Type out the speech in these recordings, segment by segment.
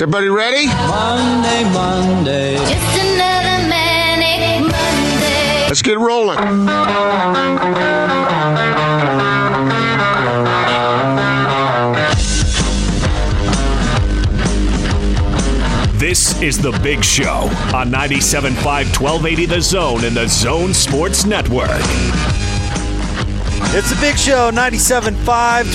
Is everybody ready? Monday, Monday. Just another manic Monday. Let's get rolling. This is The Big Show on 97.5 1280 The Zone and the Zone Sports Network. It's a Big Show, 97.5,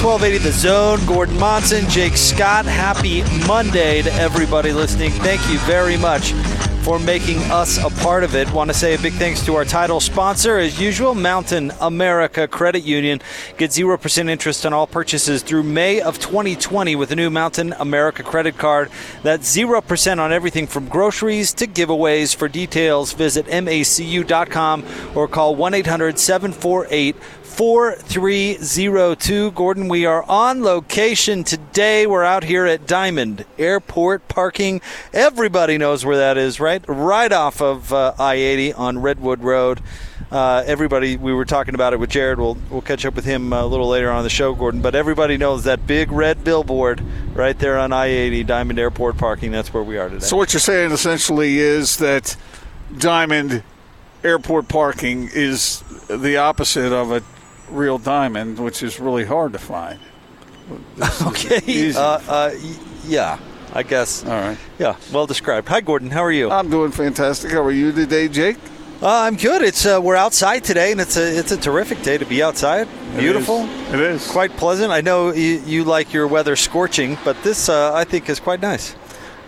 1280 The Zone. Gordon Monson, Jake Scott. Happy Monday to everybody listening. Thank you very much for making us a part of it. Want to say a big thanks to our title sponsor, as usual, Mountain America Credit Union. Get 0% interest on all purchases through May of 2020 with the new Mountain America credit card. That's 0% on everything from groceries to giveaways. For details, visit macu.com or call 1 800 748 4302. Gordon, we are on location today. We're out here at Diamond Airport parking. Everybody knows where that is, right? Right off of uh, I 80 on Redwood Road. Uh, everybody, we were talking about it with Jared. We'll, we'll catch up with him a little later on the show, Gordon. But everybody knows that big red billboard right there on I 80, Diamond Airport parking. That's where we are today. So, what you're saying essentially is that Diamond Airport parking is the opposite of a real diamond, which is really hard to find. okay. Uh, uh, yeah, I guess. All right. Yeah, well described. Hi, Gordon. How are you? I'm doing fantastic. How are you today, Jake? Uh, I'm good. It's uh, we're outside today, and it's a it's a terrific day to be outside. Beautiful. It is. Quite pleasant. I know you, you like your weather scorching, but this uh, I think is quite nice.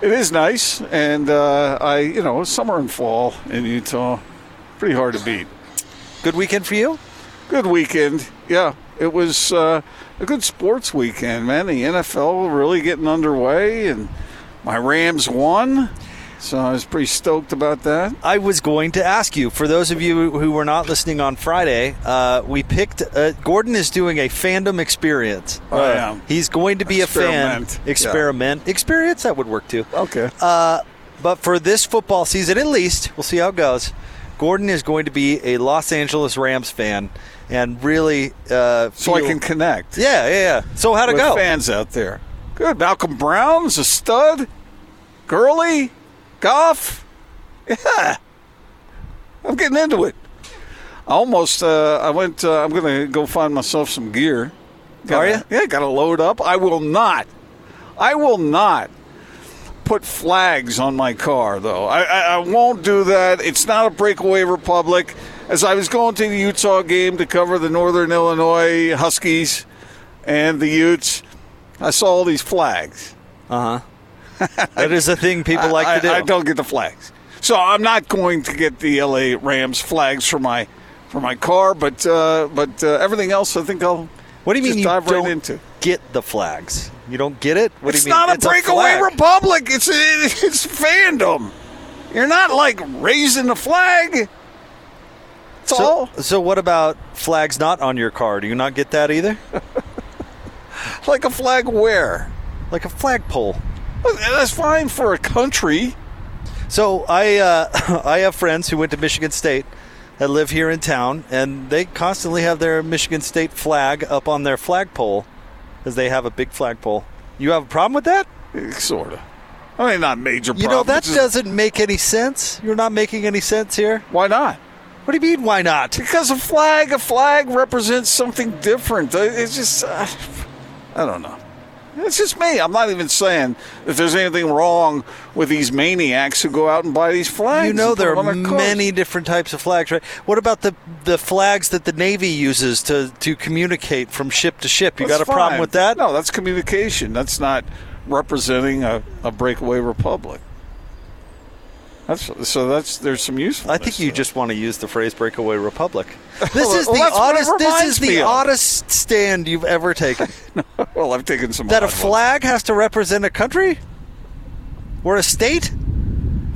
It is nice, and uh, I, you know, summer and fall in Utah, pretty hard to beat. Good weekend for you. Good weekend. Yeah, it was uh, a good sports weekend, man. The NFL really getting underway, and my Rams won, so I was pretty stoked about that. I was going to ask you, for those of you who were not listening on Friday, uh, we picked. Uh, Gordon is doing a fandom experience. I Uh, am. He's going to be a fan. Experiment. Experiment. Experience that would work too. Okay. Uh, but for this football season, at least, we'll see how it goes. Gordon is going to be a Los Angeles Rams fan and really. Uh, so I can connect. Yeah, yeah, yeah. So how'd it go? fans out there. Good. Malcolm Brown's a stud. Gurley, Goff. Yeah. I'm getting into it. I almost. Uh, I went. Uh, I'm going to go find myself some gear. Are ya? Yeah. Got to load up. I will not. I will not put flags on my car, though. I, I, I won't do that. It's not a breakaway republic. As I was going to the Utah game to cover the Northern Illinois Huskies and the Utes, I saw all these flags. Uh huh. that is a thing people like I, to do. I don't get the flags, so I'm not going to get the LA Rams flags for my for my car. But uh, but uh, everything else, I think I'll. what do you mean you dive don't right into? Get the flags? You don't get it? What it's do you mean? not a breakaway flag. republic. It's it's fandom. You're not like raising the flag. That's So, all. so what about flags not on your car? Do you not get that either? Like a flag where? Like a flagpole. That's fine for a country. So I uh, I have friends who went to Michigan State that live here in town, and they constantly have their Michigan State flag up on their flagpole, because they have a big flagpole. You have a problem with that? Sort of. I mean, not major. You know that just- doesn't make any sense. You're not making any sense here. Why not? What do you mean? Why not? Because a flag, a flag represents something different. It's just, uh, I don't know. It's just me. I'm not even saying that there's anything wrong with these maniacs who go out and buy these flags. You know there are on their cars. many different types of flags, right? What about the the flags that the Navy uses to to communicate from ship to ship? You That's got a problem with that? No, that's communication. That's not representing a, a breakaway republic. That's so. That's there's some usefulness. I think you to just want to use the phrase "breakaway republic." This is the well, that's oddest. This is the of. oddest stand you've ever taken. that. Well, I've taken some. that a odd ones. flag has to represent a country or a state.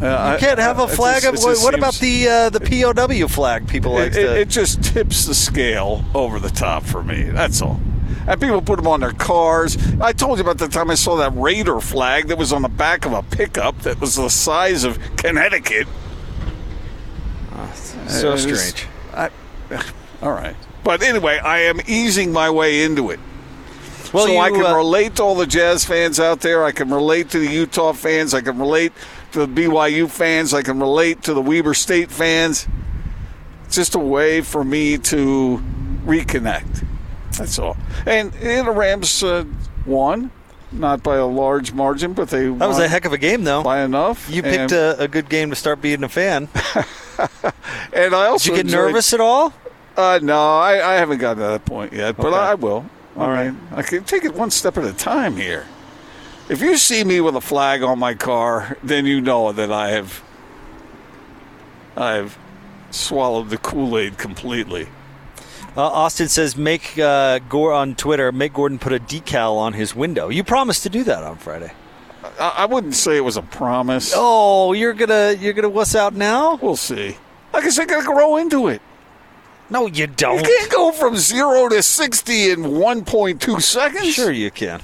Uh, I- You can't have uh, a flag. just- of, what about the uh, the POW flag? People like It, to. it just tips the scale over the top for me. That's all. And people put them on their cars. I told you about the time I saw that Raider flag that was on the back of a pickup that was the size of Connecticut. so Uh, it was- strange. I, all right. But anyway, I am easing my way into it. Well, so you, I can uh, relate to all the Jazz fans out there. I can relate to the Utah fans. I can relate to the BYU fans. I can relate to the Weber State fans. It's just a way for me to reconnect. That's all. And, and the Rams uh, won, not by a large margin, but they That was a heck of a game, though. by enough. You picked a, a good game to start being a fan. and I also Did you get enjoyed- nervous at all? Uh, no, I, I haven't gotten to that point yet, but Okay. I will. All right. I can take it one step at a time here. If you see me with a flag on my car, then you know that I have I have swallowed the Kool Aid completely. Uh, Austin says, "Make uh, Gore on Twitter. Make Gordon put a decal on his window. You promised to do that on Friday. I, I wouldn't say it was a promise. Oh, you're gonna you're gonna wuss out now? We'll see. Like I said, gotta grow into it. No, you don't. You can't go from zero to sixty in one point two seconds. Sure, you can.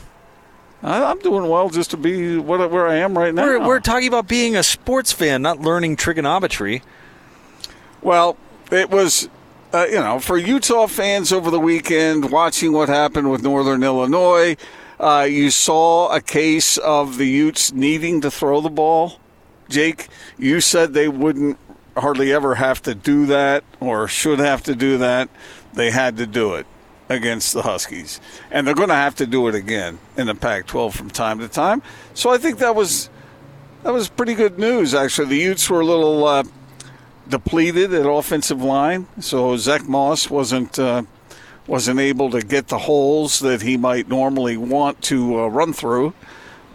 I, I'm doing well just to be what, where I am right now. We're, we're talking about being a sports fan, not learning trigonometry. Well, it was, uh, you know, for Utah fans over the weekend watching what happened with Northern Illinois, uh, you saw a case of the Utes needing to throw the ball. Jake, you said they wouldn't hardly ever have to do that or should have to do that. They had to do it against the Huskies. And they're going to have to do it again in the Pac 12 from time to time. So I think that was. That was pretty good news, actually. The Utes were a little uh, depleted at offensive line, so Zach Moss wasn't uh, wasn't able to get the holes that he might normally want to uh, run through.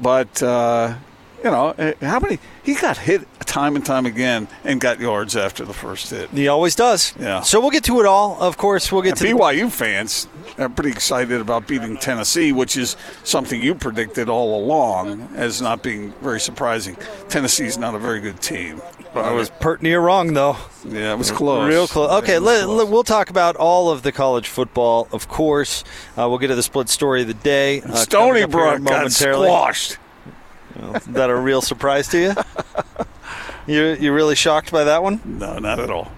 But uh, you know, eh, how many he got hit time and time again and got yards after the first hit. He always does. Yeah. So we'll get to it all. Of course, we'll get And to the- BYU fans are pretty excited about beating Tennessee, which is something you predicted all along as not being very surprising. Tennessee's not a very good team. I was pert near wrong though. yeah, it was close. Real close. Okay, let, close. let- we'll talk about all of the college football, of course. Uh, we'll get to the split story of the day. uh, Stony coming up here Brook got momentarily. Squashed. Is that a real surprise to you? you you really shocked by that one? No, not at all.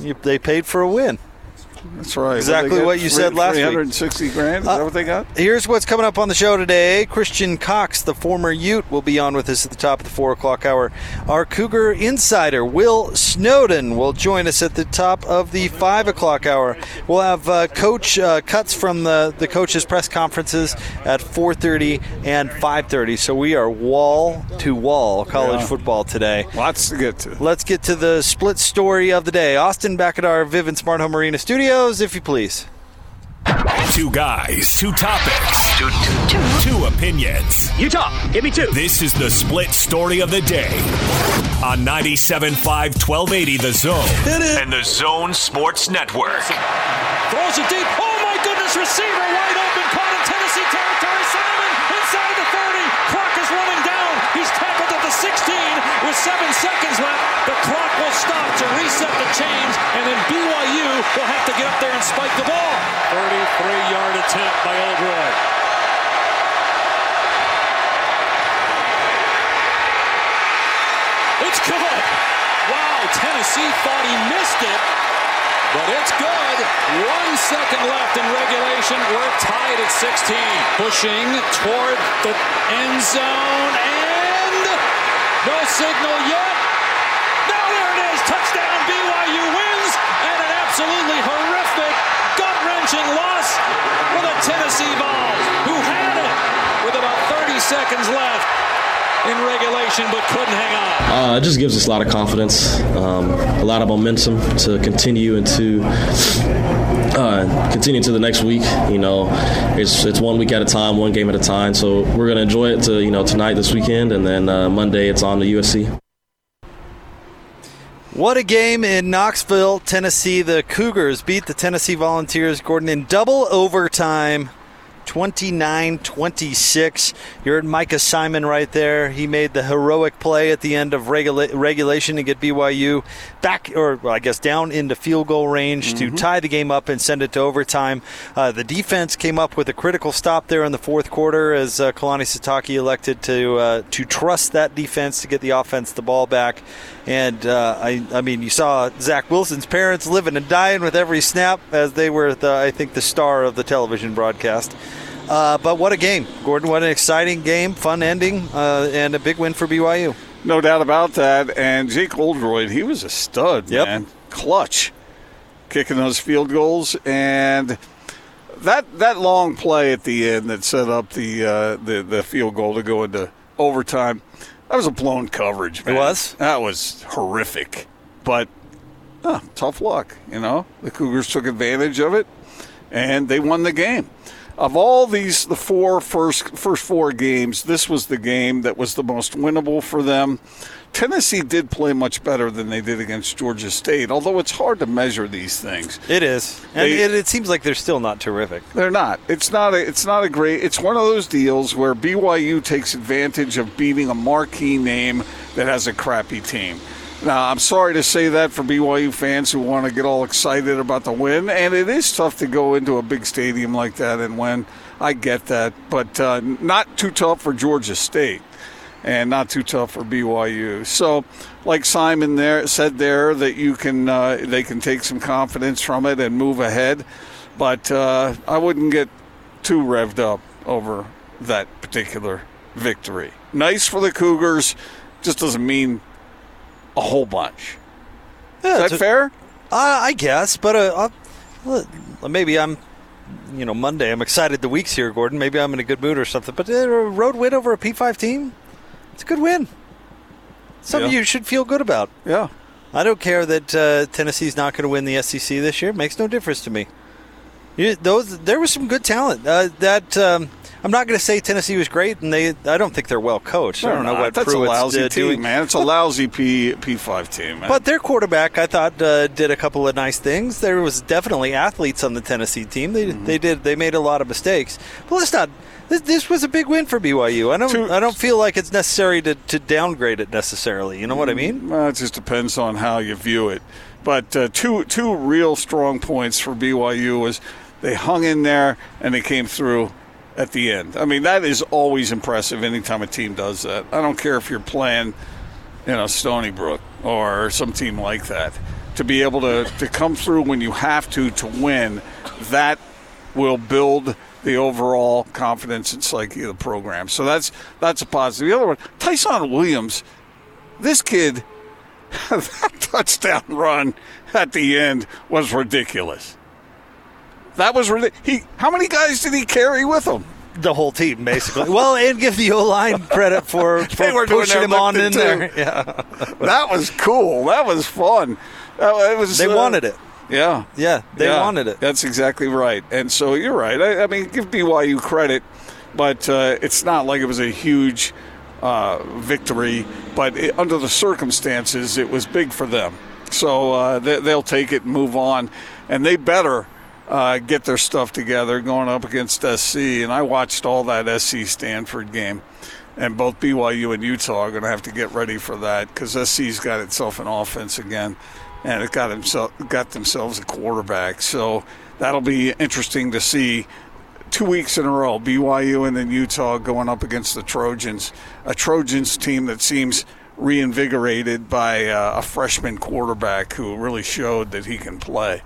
You, they paid for a win. That's right. Exactly What, what you said last week. Uh, 360 grand? Is that what they got? Here's what's coming up on the show today. Christian Cox, the former Ute, will be on with us at the top of the four o'clock hour. Our Cougar insider, Will Snowden, will join us at the top of the five o'clock hour. We'll have uh, coach uh, cuts from the, the coaches' press conferences at 4.30 and 5.30. So we are wall to wall college Yeah. football today. Lots to get to. Let's get to the split story of the day. Austin, back at our Vivint Smart Home Arena studios, if you please. Two guys, two topics, two, two, two opinions. You talk, give me two. This is the split story of the day on 97.5 1280 The Zone and the Zone Sports Network. Throws it deep. Oh my goodness, receiver wide open, caught in Tennessee territory. Simon inside the 30. Clock is running down. He's tackled at the 16 with seven seconds left. The clock will stop to reset the chains, and then BYU will have to get up there and spike the ball. 33-yard attempt by Oldroyd. It's good. Wow, Tennessee thought he missed it, but it's good. One second left in regulation. We're tied at 16. Pushing toward the end zone, and no signal yet. Now there it is. Touchdown. BYU wins, and an absolutely horrific, gut-wrenching loss for the Tennessee Vols, who had it with about 30 seconds left in regulation, but couldn't hang on. Uh, it just gives us a lot of confidence, um, a lot of momentum to continue into uh, continue to the next week. You know, it's it's one week at a time, one game at a time. So we're gonna enjoy it to you know tonight, this weekend, and then uh, Monday it's on to USC. What a game in Knoxville, Tennessee. The Cougars beat the Tennessee Volunteers, Gordon, in double overtime. 29 26. You heard Micah Simon right there. He made the heroic play at the end of regula- regulation to get BYU back, or well, I guess down into field goal range mm-hmm. to tie the game up and send it to overtime. Uh, the defense came up with a critical stop there in the fourth quarter as uh, Kalani Sitake elected to uh, to trust that defense to get the offense the ball back. And uh, I, I mean, you saw Zach Wilson's parents living and dying with every snap as they were, the, I think, the star of the television broadcast. Uh, but what a game, Gordon! What an exciting game, fun ending, uh, and a big win for BYU. No doubt about that. And Jake Oldroyd, he was a stud, yep. man, clutch, kicking those field goals, and that that long play at the end that set up the uh, the, the field goal to go into overtime. That was a blown coverage. Man. It was. That was horrific, but tough luck. You know, the Cougars took advantage of it, and they won the game of all these the four first first four games, this was the game that was the most winnable for them. Tennessee did play much better than they did against Georgia State, although it's hard to measure these things. It is, and they, it, it, seems like they're still not terrific. They're not. It's not. A, it's not a great. It's one of those deals where BYU takes advantage of beating a marquee name that has a crappy team. Now, I'm sorry to say that for BYU fans who want to get all excited about the win, and it is tough to go into a big stadium like that and win. I get that, but uh, not too tough for Georgia State, and not too tough for BYU. So, like Simon there said there, that you can uh, they can take some confidence from it and move ahead, but uh, I wouldn't get too revved up over that particular victory. Nice for the Cougars, just doesn't mean a whole bunch. Yeah, Is that a, fair? Uh, I guess, but uh, uh, maybe I'm, you know, Monday. I'm excited. The week's here, Gordon. Maybe I'm in a good mood or something. But a road win over a P5 team, it's a good win. Something yeah. you should feel good about. Yeah. I don't care that uh, Tennessee's not going to win the SEC this year. It makes no difference to me. You, those there was some good talent. Uh, that um, I'm not going to say Tennessee was great, and they I don't think they're well coached. I don't know what that's Pruitt's a lousy uh, team, doing. man. It's a lousy P P5 team, man. But their quarterback, I thought, uh, did a couple of nice things. There was definitely athletes on the Tennessee team. They mm-hmm. they did they made a lot of mistakes. But let's not. This, this was a big win for BYU. I don't. Two, I don't feel like it's necessary to, to downgrade it necessarily. You know what I mean? Mm, well, it just depends on how you view it. But uh, two two real strong points for BYU was they hung in there and they came through at the end. I mean, that is always impressive anytime a team does that. I don't care if you're playing, you know, Stony Brook or some team like that. To be able to, to come through when you have to to win, that will build the overall confidence and psyche of the program. So that's that's a positive. The other one, Ty'Son Williams, this kid, that touchdown run at the end was ridiculous. That was really he. How many guys did he carry with him? The whole team, basically. well, and give the O line credit for, for pushing him on in too. there. Yeah, that was cool. That was fun. That, was. They uh, wanted it. Yeah, yeah, they yeah, wanted it. That's exactly right. And so you're right. I, I mean, give BYU credit, but uh, it's not like it was a huge uh, victory. But it, under the circumstances, it was big for them. So uh, they, will take it and move on, and they better uh, get their stuff together going up against SC. And I watched all that SC Stanford game. And both BYU and Utah are going to have to get ready for that because SC's got itself an offense again, and it got himself got themselves a quarterback. So that'll be interesting to see. Two weeks in a row, BYU and then Utah going up against the Trojans, a Trojans team that seems reinvigorated by uh, a freshman quarterback who really showed that he can play.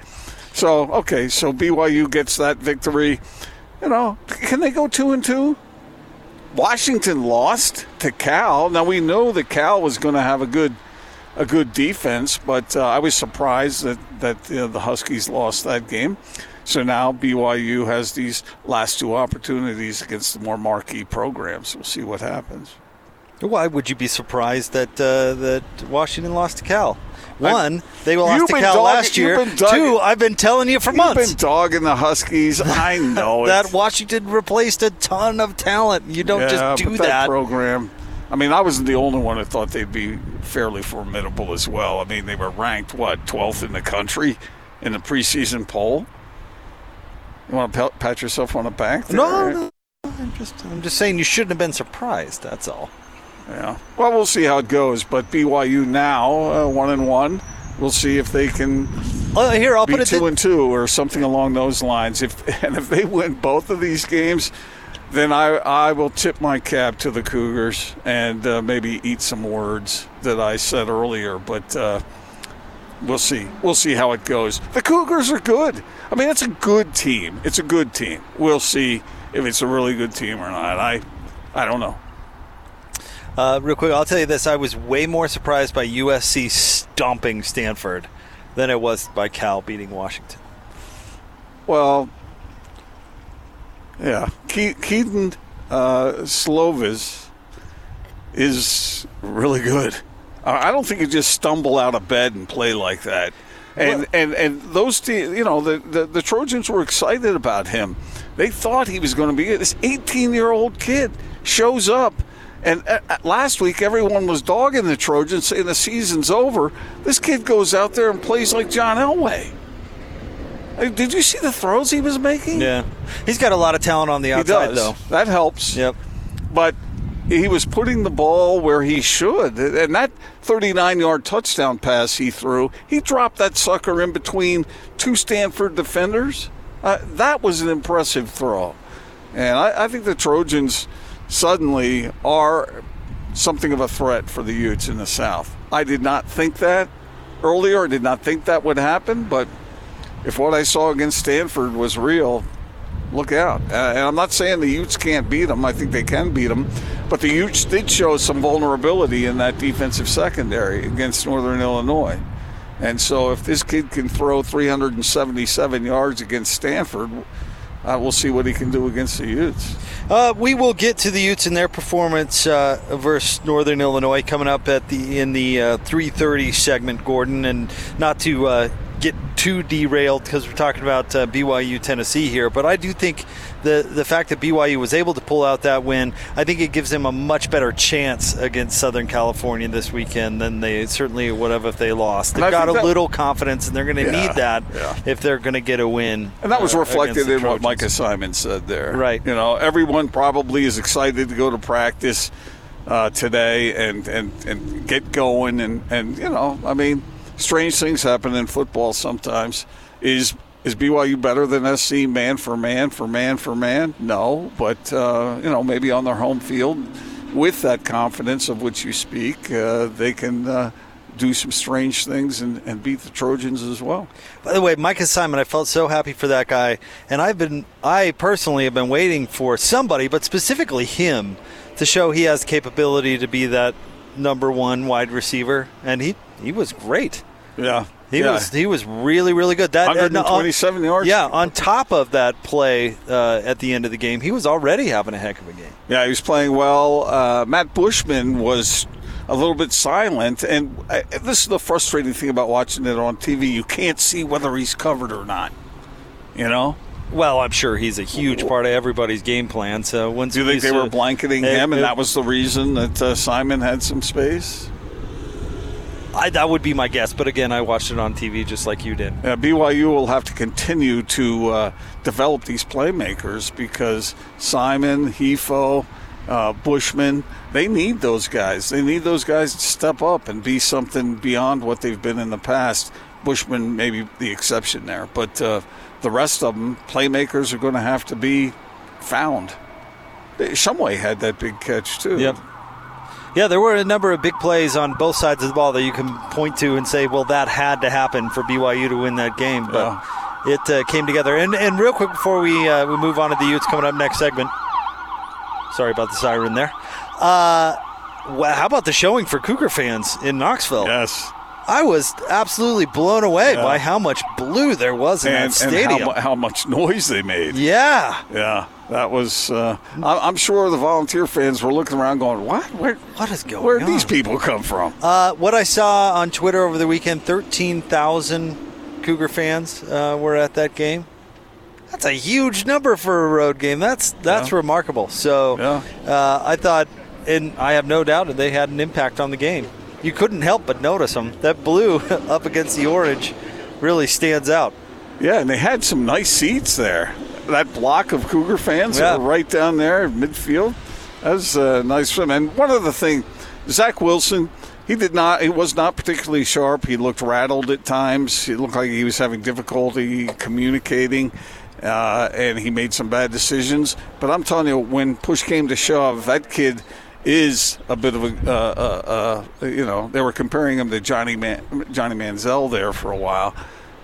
So okay, so BYU gets that victory. You know, can they go two and two? Washington lost to Cal. Now we know that Cal was going to have a good a good defense, but uh, I was surprised that that you know, the Huskies lost that game. So now BYU has these last two opportunities against the more marquee programs. We'll see what happens. Why would you be surprised that uh, that Washington lost to Cal? One, they lost to Cal dogging, last year. Two, I've been telling you for you've months. You've been dogging the Huskies. I know that Washington replaced a ton of talent. You don't yeah, just do that. that. Program, I mean, I wasn't the only one that thought they'd be fairly formidable as well. I mean, they were ranked what 12th in the country in the preseason poll. You want to pat yourself on the back? There? No, no, I'm just I'm just saying you shouldn't have been surprised. That's all. Yeah. Well, we'll see how it goes. But BYU now uh, one and one. We'll see if they can. Uh, here, I'll put it two th- and two or something along those lines. If and if they win both of these games, then I I will tip my cap to the Cougars and uh, maybe eat some words that I said earlier. But uh, we'll see. We'll see how it goes. The Cougars are good. I mean, it's a good team. It's a good team. We'll see if it's a really good team or not. I I don't know. Uh, real quick, I'll tell you this: I was way more surprised by USC stomping Stanford than it was by Cal beating Washington. Well, yeah, Ke- Kedon uh, Slovis is really good. I don't think you just stumble out of bed and play like that. And well, and and those te- you know the, the the Trojans were excited about him. They thought he was going to be this 18 year old kid shows up. And uh, last week, everyone was dogging the Trojans, saying the season's over. This kid goes out there and plays like John Elway. Did you see the throws he was making? Yeah, he's got a lot of talent on the outside, though. That helps. Yep. But he was putting the ball where he should, and that 39-yard touchdown pass he threw, he dropped that sucker in between two Stanford defenders. Uh, that was an impressive throw, and I, I think the Trojans suddenly are something of a threat for the Utes in the South. I did not think that earlier. I did not think that would happen, but if what I saw against Stanford was real, look out. Uh, and I'm not saying the Utes can't beat them. I think they can beat them. But the Utes did show some vulnerability in that defensive secondary against Northern Illinois. And so if this kid can throw 377 yards against Stanford, uh, we'll see what he can do against the Utes. Uh, we will get to the Utes and their performance uh, versus Northern Illinois coming up at the in the uh, 3:30 segment, Gordon, and not to uh, get too derailed because we're talking about uh, BYU Tennessee here, but I do think the the fact that BYU was able to pull out that win, I think it gives them a much better chance against Southern California this weekend than they certainly would have if they lost. They've got a that, little confidence, and they're going to yeah, need that yeah. if they're going to get a win. And that was uh, reflected in what Micah Simon said there. Right. You know, everyone probably is excited to go to practice uh, today and, and, and get going, and, and you know, I mean – strange things happen in football sometimes. Is is BYU better than SC man for man for man for man? No, but uh, you know maybe on their home field, with that confidence of which you speak, uh, they can. Uh, do some strange things and, and beat the Trojans as well. By the way, Micah Simon, I felt so happy for that guy, and I've been, I personally have been waiting for somebody, but specifically him, to show he has capability to be that number one wide receiver, and he he was great. Yeah. He yeah. was he was really really good. That 127 on, yards. Yeah, on top of that play uh, at the end of the game, he was already having a heck of a game. Yeah, he was playing well. Uh, Matt Bushman was a little bit silent, and I, this is the frustrating thing about watching it on TV. You can't see whether he's covered or not. You know. Well, I'm sure he's a huge part of everybody's game plan. So once do you think they were blanketing uh, him, and that was the reason that uh, Simon had some space? I, that would be my guess, but again, I watched it on TV just like you did. Yeah, BYU will have to continue to uh, develop these playmakers because Simon, Hifo, uh, Bushman, they need those guys. They need those guys to step up and be something beyond what they've been in the past. Bushman may be the exception there, but uh, the rest of them, playmakers, are going to have to be found. Shumway had that big catch too. Yep. Yeah, there were a number of big plays on both sides of the ball that you can point to and say, well, that had to happen for BYU to win that game. But yeah. it uh, came together. And, and real quick before we uh, we move on to the Utes coming up next segment. Sorry about the siren there. Uh, well, how about the showing for Cougar fans in Knoxville? Yes. I was absolutely blown away yeah. by how much blue there was in and, that stadium. And how, how, much noise they made. Yeah. Yeah. That was. Uh, I'm sure the volunteer fans were looking around, going, "What? Where? What is going? Where did these people come from?" Uh, what I saw on Twitter over the weekend: thirteen thousand Cougar fans uh, were at that game. That's a huge number for a road game. That's that's yeah. remarkable. So yeah. uh, I thought and I have no doubt that they had an impact on the game. You couldn't help but notice them. That blue up against the orange really stands out. Yeah, and they had some nice seats there. That block of Cougar fans yeah. were right down there midfield. That was uh, nice them. And one other thing, Zach Wilson, he did not. He was not particularly sharp. He looked rattled at times. He looked like he was having difficulty communicating, uh, and he made some bad decisions. But I'm telling you, when push came to shove, that kid is a bit of a, uh, uh, uh, you know, they were comparing him to Johnny Man- Johnny Manziel there for a while.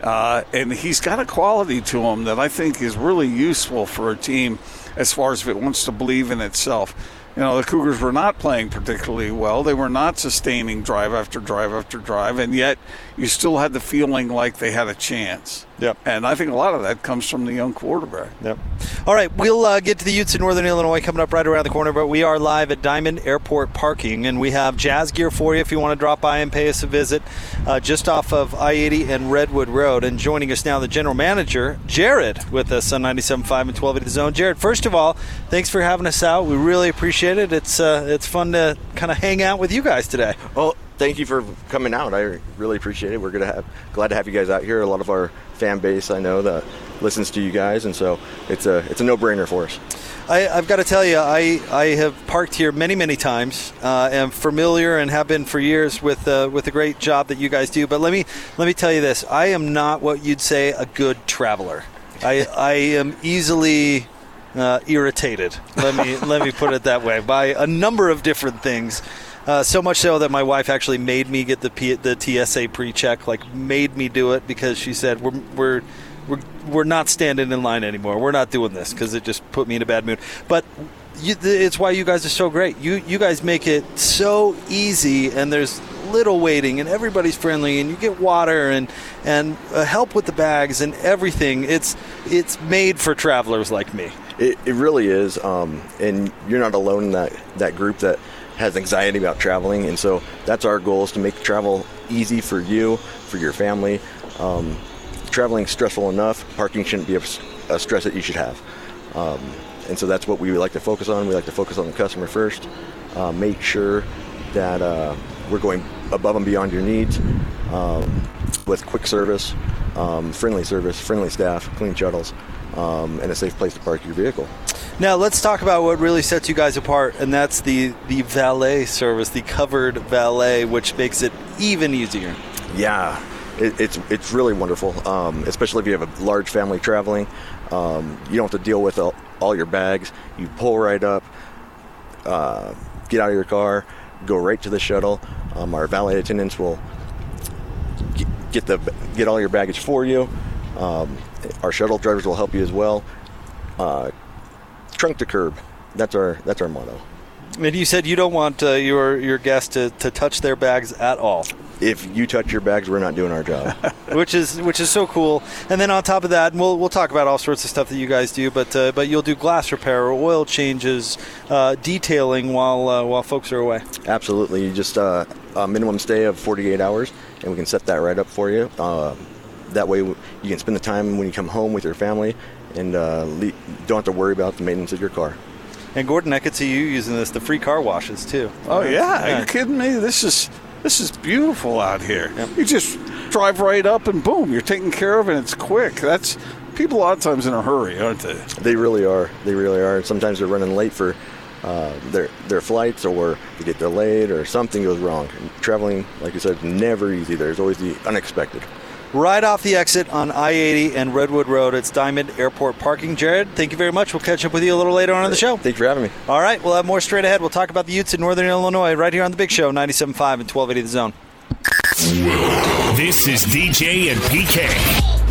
Uh, and he's got a quality to him that I think is really useful for a team as far as if it wants to believe in itself you know, the Cougars were not playing particularly well. They were not sustaining drive after drive after drive, and yet you still had the feeling like they had a chance. Yep. And I think a lot of that comes from the young quarterback. Yep. All right, we'll uh, get to the Utes in Northern Illinois coming up right around the corner, but we are live at Diamond Airport Parking, and we have jazz gear for you if you want to drop by and pay us a visit uh, just off of I 80 and Redwood Road. And joining us now, the general manager, Jared, with us on 97.5 and 1280 The Zone. Jared, first of all, thanks for having us out. We really appreciate it. It's, uh, it's fun to kind of hang out with you guys today. Well, thank you for coming out. I really appreciate it. We're gonna have glad to have you guys out here. A lot of our fan base I know that listens to you guys, and so it's a it's a no brainer for us. I, I've got to tell you, I, I have parked here many, many times. Uh, am familiar and have been for years with uh, with the great job that you guys do. But let me let me tell you this: I am not what you'd say a good traveler. I I am easily uh, irritated. Let me let me put it that way by a number of different things. Uh, so much so that my wife actually made me get the P- the TSA pre-check, like made me do it because she said we're we're we're, we're not standing in line anymore. We're not doing this because it just put me in a bad mood. But you, it's why you guys are so great. You you guys make it so easy, and there's little waiting, and everybody's friendly, and you get water and and uh, help with the bags and everything. It's it's made for travelers like me. It, it really is, um, and you're not alone in that that group that has anxiety about traveling, and so that's our goal is to make travel easy for you, for your family. Um, traveling stressful enough. Parking shouldn't be a, a stress that you should have, um, and so that's what we like to focus on. We like to focus on the customer first. Uh, make sure that uh, we're going above and beyond your needs um, with quick service, um, friendly service, friendly staff, clean shuttles, um, and a safe place to park your vehicle. Now let's talk about what really sets you guys apart, and that's the the valet service, the covered valet, which makes it even easier. Yeah, it, it's it's really wonderful, um, especially if you have a large family traveling. Um, you don't have to deal with all, all, your bags. You pull right up, uh, get out of your car, go right to the shuttle. Um, our valet attendants will get the get all your baggage for you. Um, our shuttle drivers will help you as well. Uh, trunk to curb. That's our that's our motto. And you said you don't want uh, your your guests to, to touch their bags at all. If you touch your bags, we're not doing our job. which is which is so cool. And then on top of that, we'll we'll talk about all sorts of stuff that you guys do. But uh, but you'll do glass repair, oil changes, uh, detailing while uh, while folks are away. Absolutely. You just uh, a minimum stay of 48 hours, and we can set that right up for you. That way, you can spend the time when you come home with your family and uh, le- don't have to worry about the maintenance of your car. And Gordon, I could see you using this the free car washes too. Oh yeah, yeah. are you kidding me? This is this is beautiful out here. Yep. You just drive right up and boom, you're taken care of and it's quick. That's people a lot of times in a hurry, aren't they? They really are. They really are. Sometimes they're running late for uh, their their flights or they get delayed or something goes wrong. And traveling, like you said, never easy. There's always the unexpected right off the exit on I 80 and Redwood Road. It's Diamond Airport Parking. Jared, thank you very much. We'll catch up with you a little later on in the show. Thanks for having me. All right, we'll have more straight ahead. We'll talk about the Utes in Northern Illinois right here on The Big Show, 97.5 and 1280 The Zone. This is DJ and PK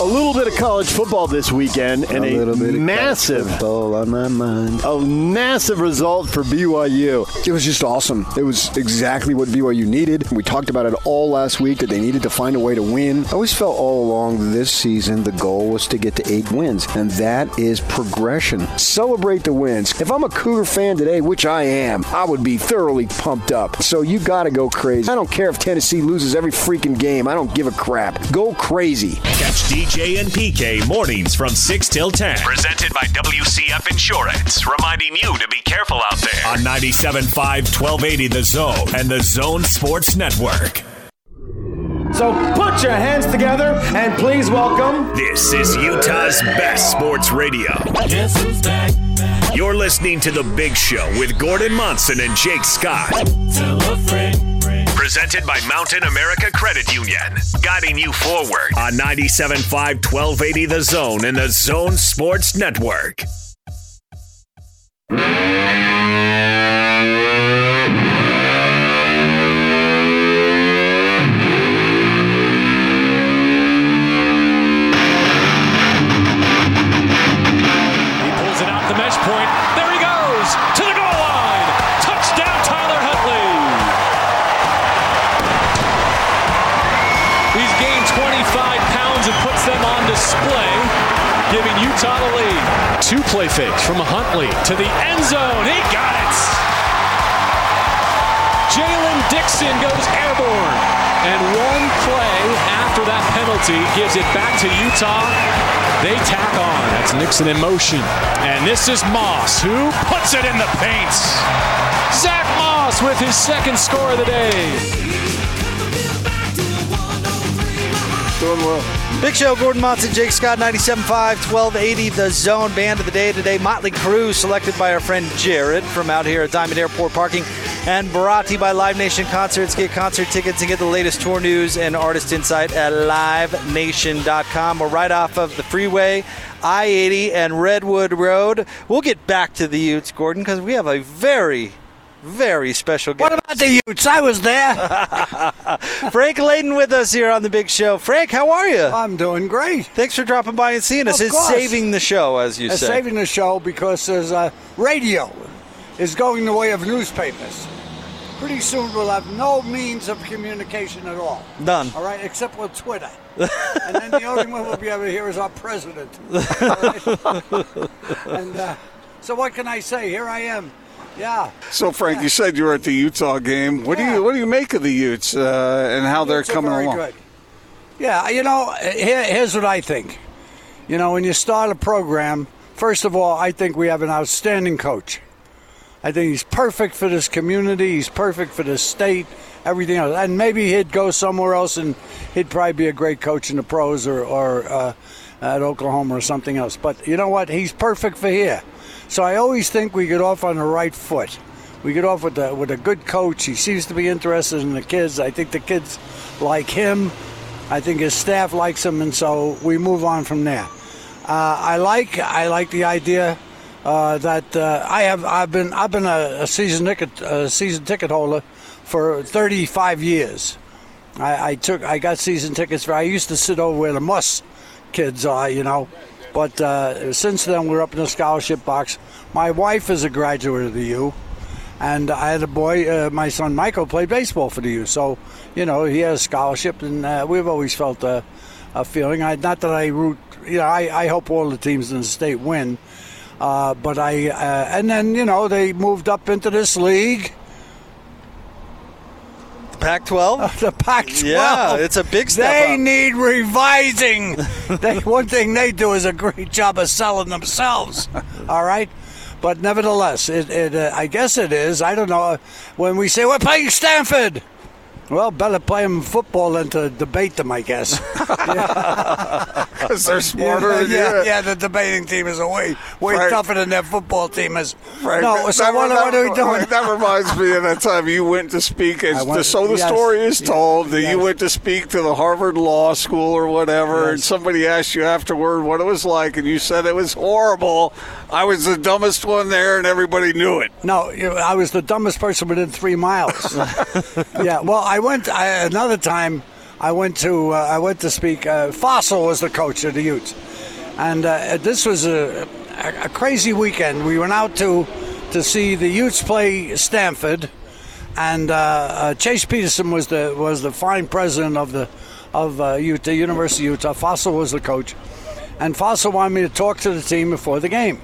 a little bit of college football this weekend and a, little a massive football on my mind. A massive result for BYU. It was just awesome. It was exactly what BYU needed. We talked about it all last week that they needed to find a way to win. I always felt all along this season the goal was to get to eight wins, and that is progression. Celebrate the wins. If I'm a Cougar fan today, which I am, I would be thoroughly pumped up. So you got to go crazy. I don't care if Tennessee loses every freaking game. I don't give a crap. Go crazy. Catch DJ BJ and PK mornings from 6 till 10. Presented by WCF Insurance, reminding you to be careful out there on 97.5 1280 The Zone and The Zone Sports Network. So put your hands together and please welcome. This is Utah's best sports radio. Guess who's back? You're listening to The Big Show with Gordon Monson and Jake Scott. Tell a friend. Presented by Mountain America Credit Union. Guiding you forward on 97.5 1280 The Zone and The Zone Sports Network. Two play fakes from Huntley to the end zone. He got it. Jaylen Dixon goes airborne. And one play after that penalty gives it back to Utah. They tack on. That's Nixon in motion. And this is Moss who puts it in the paint. Zach Moss with his second score of the day. Doing well. Big Show, Gordon Monson, Jake Scott, 97.5, 1280, the zone band of the day today. Motley Crue, selected by our friend Jared from out here at Diamond Airport Parking. And brought to you by Live Nation Concerts. Get concert tickets and get the latest tour news and artist insight at livenation.com. We're right off of the freeway, I 80 and Redwood Road. We'll get back to the Utes, Gordon, because we have a very very special guest. What about the Utes? I was there. Frank Layden with us here on the Big Show. Frank, how are you? I'm doing great. Thanks for dropping by and seeing us. Of It's course. saving the show, as you It's say. saving the show because there's uh, radio is going the way of newspapers. Pretty soon we'll have no means of communication at all. None. All right, except with Twitter. and then the only one we'll be able to hear is our president. All right? and uh, so what can I say? Here I am. Yeah. So, Frank, you said you were at the Utah game. What do you what do you make of the Utes uh, and how they're coming very along? good. Yeah, you know, here, here's what I think. You know, when you start a program, first of all, I think we have an outstanding coach. I think he's perfect for this community. He's perfect for this state, everything else. And maybe he'd go somewhere else and he'd probably be a great coach in the pros or, or uh, at Oklahoma or something else. But you know what? He's perfect for here. So I always think we get off on the right foot. We get off with a, with a good coach. He seems to be interested in the kids. I think the kids like him. I think his staff likes him, and so we move on from there. Uh, I like I like the idea uh, that uh, I have I've been I've been a, a season ticket a season ticket holder for 35 years. I, I took I got season tickets for I used to sit over where the Muss kids are, you know. But uh, since then we're up in the scholarship box. My wife is a graduate of the U, and I had a boy. Uh, my son Michael played baseball for the U, so you know he has a scholarship, and uh, we've always felt a, a feeling. I, not that I root, you know, I, I hope all the teams in the state win, uh, but I uh, and then you know they moved up into this league. The Pac-12. the Pac-12. Yeah, it's a big step They up. need revising. they, one thing they do is a great job of selling themselves. All right. But nevertheless, it, it uh, I guess it is. I don't know. When we say we're playing Stanford, well, better play them football than to debate them, I guess. Because they're smarter yeah, than yeah, you. yeah, the debating team is a way way Right. tougher than their football team is. Frank, no, so that- what, that- what are we doing? That reminds me of that time you went to speak. As, went- so the yes, story is yes, told that you went to speak to the Harvard Law School or whatever, and somebody asked you afterward what it was like, and you said it was horrible. I was the dumbest one there, and everybody knew it. No, I was the dumbest person within three miles. yeah, well, I went I, another time. I went to uh, I went to speak. Uh, Fassel was the coach of the Utes, and uh, this was a, a, a crazy weekend. We went out to to see the Utes play Stanford, and uh, uh, Chase Peterson was the was the fine president of the of uh, Utah University of Utah. Fassel was the coach, and Fassel wanted me to talk to the team before the game.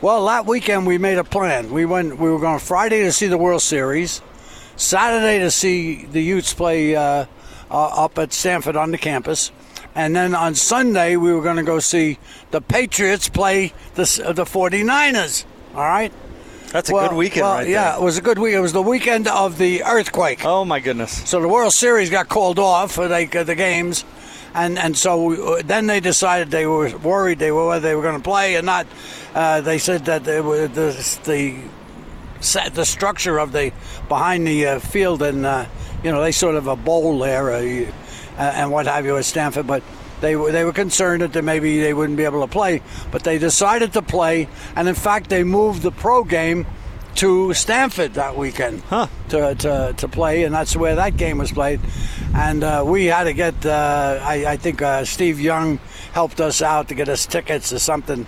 Well, that weekend we made a plan. We went. We were going Friday to see the World Series, Saturday to see the Utes play uh, uh, up at Stanford on the campus. And then on Sunday, we were going to go see the Patriots play the, the 49ers. All right? That's a well, good weekend, well, right Yeah, there. it was a good week. It was the weekend of the earthquake. Oh, my goodness. So the World Series got called off for like, uh, the games. And, and so we, then they decided they were worried they were whether they were going to play or not. Uh, they said that they were the, the the structure of the behind the uh, field and uh, you know they sort of a bowl there uh, and what have you at Stanford, but they were they were concerned that maybe they wouldn't be able to play, but they decided to play, and in fact they moved the pro game to Stanford that weekend huh. to, to, to play, and that's where that game was played. And uh, we had to get, uh, I, I, think uh, Steve Young helped us out to get us tickets or something.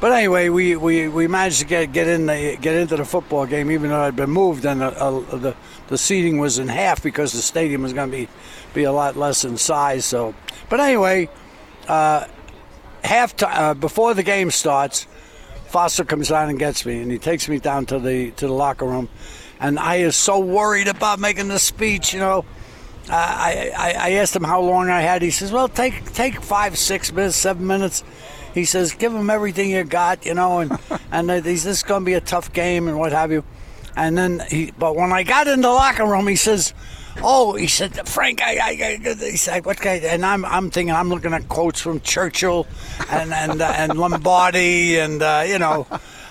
But anyway, we, we, we managed to get get in the, get into the football game, even though had been moved, and the, uh, the the seating was in half because the stadium was going to be be a lot less in size. So, but anyway, uh, half time uh, before the game starts, Foster comes down and gets me, and he takes me down to the to the locker room, and I is so worried about making the speech, you know. Uh, I, I, I asked him how long I had. He says, "Well, take take five, six minutes, seven minutes." He says, "Give him everything you got, you know." And and uh, this is going to be a tough game and what have you. And then he, but when I got in the locker room, he says, "Oh," he said, "Frank, I, I, I he said, what guy?" And I'm, I'm thinking, I'm looking at quotes from Churchill, and and uh, and Lombardi, and uh, you know.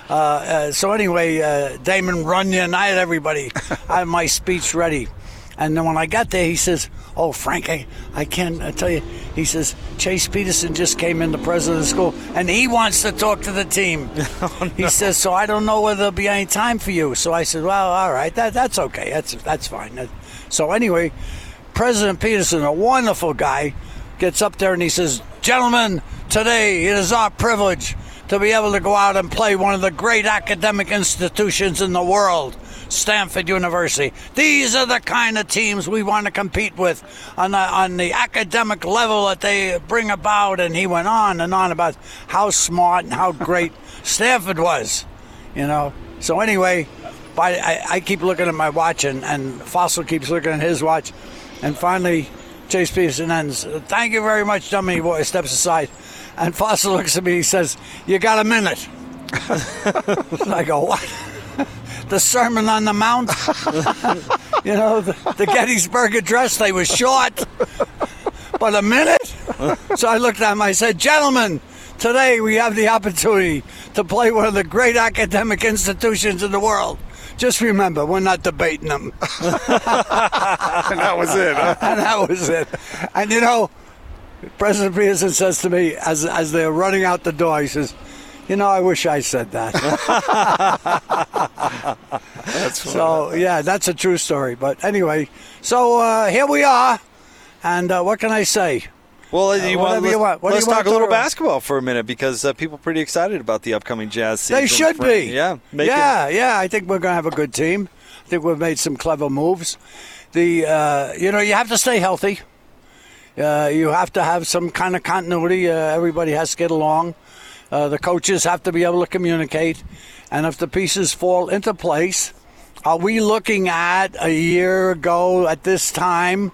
Uh, uh so anyway, uh, Damon Runyon, I had everybody. I had my speech ready. And then when I got there, he says, "Oh, Frank, I, I can't I tell you." He says, "Chase Peterson just came in, the president of the school, and he wants to talk to the team." oh, no. He says, "So I don't know whether there'll be any time for you." So I said, "Well, all right, that that's okay. That's that's fine." So anyway, President Peterson, a wonderful guy, gets up there and he says, "Gentlemen, today it is our privilege." To be able to go out and play one of the great academic institutions in the world, Stanford University. These are the kind of teams we want to compete with on the, on the academic level that they bring about. And he went on and on about how smart and how great Stanford was, you know. So anyway, I, I keep looking at my watch, and, and Fassel keeps looking at his watch, and finally. Chase Peterson ends. Thank you very much, Dummy Boy steps aside. And Fassel looks at me. He says, You got a minute. I go, What? The Sermon on the Mount. you know, the, the Gettysburg Address, they were short, but a minute. So I looked at him, I said, Gentlemen, today we have the opportunity to play one of the great academic institutions in the world. Just remember, we're not debating them. and that was it. Huh? And that was it. And you know, President Peterson says to me as as they're running out the door, he says, you know, I wish I said that. that's so yeah, that's a true story. But anyway, so uh, here we are, and uh, what can I say? Well, uh, you want, let's, you want, let's talk a little basketball for a minute because uh, people are pretty excited about the upcoming Jazz season. They should be. Yeah, yeah, yeah. I think we're going to have a good team. I think we've made some clever moves. The uh, you know you have to stay healthy. Uh, you have to have some kind of continuity. Uh, everybody has to get along. Uh, the coaches have to be able to communicate. And if the pieces fall into place, are we looking at a year ago at this time?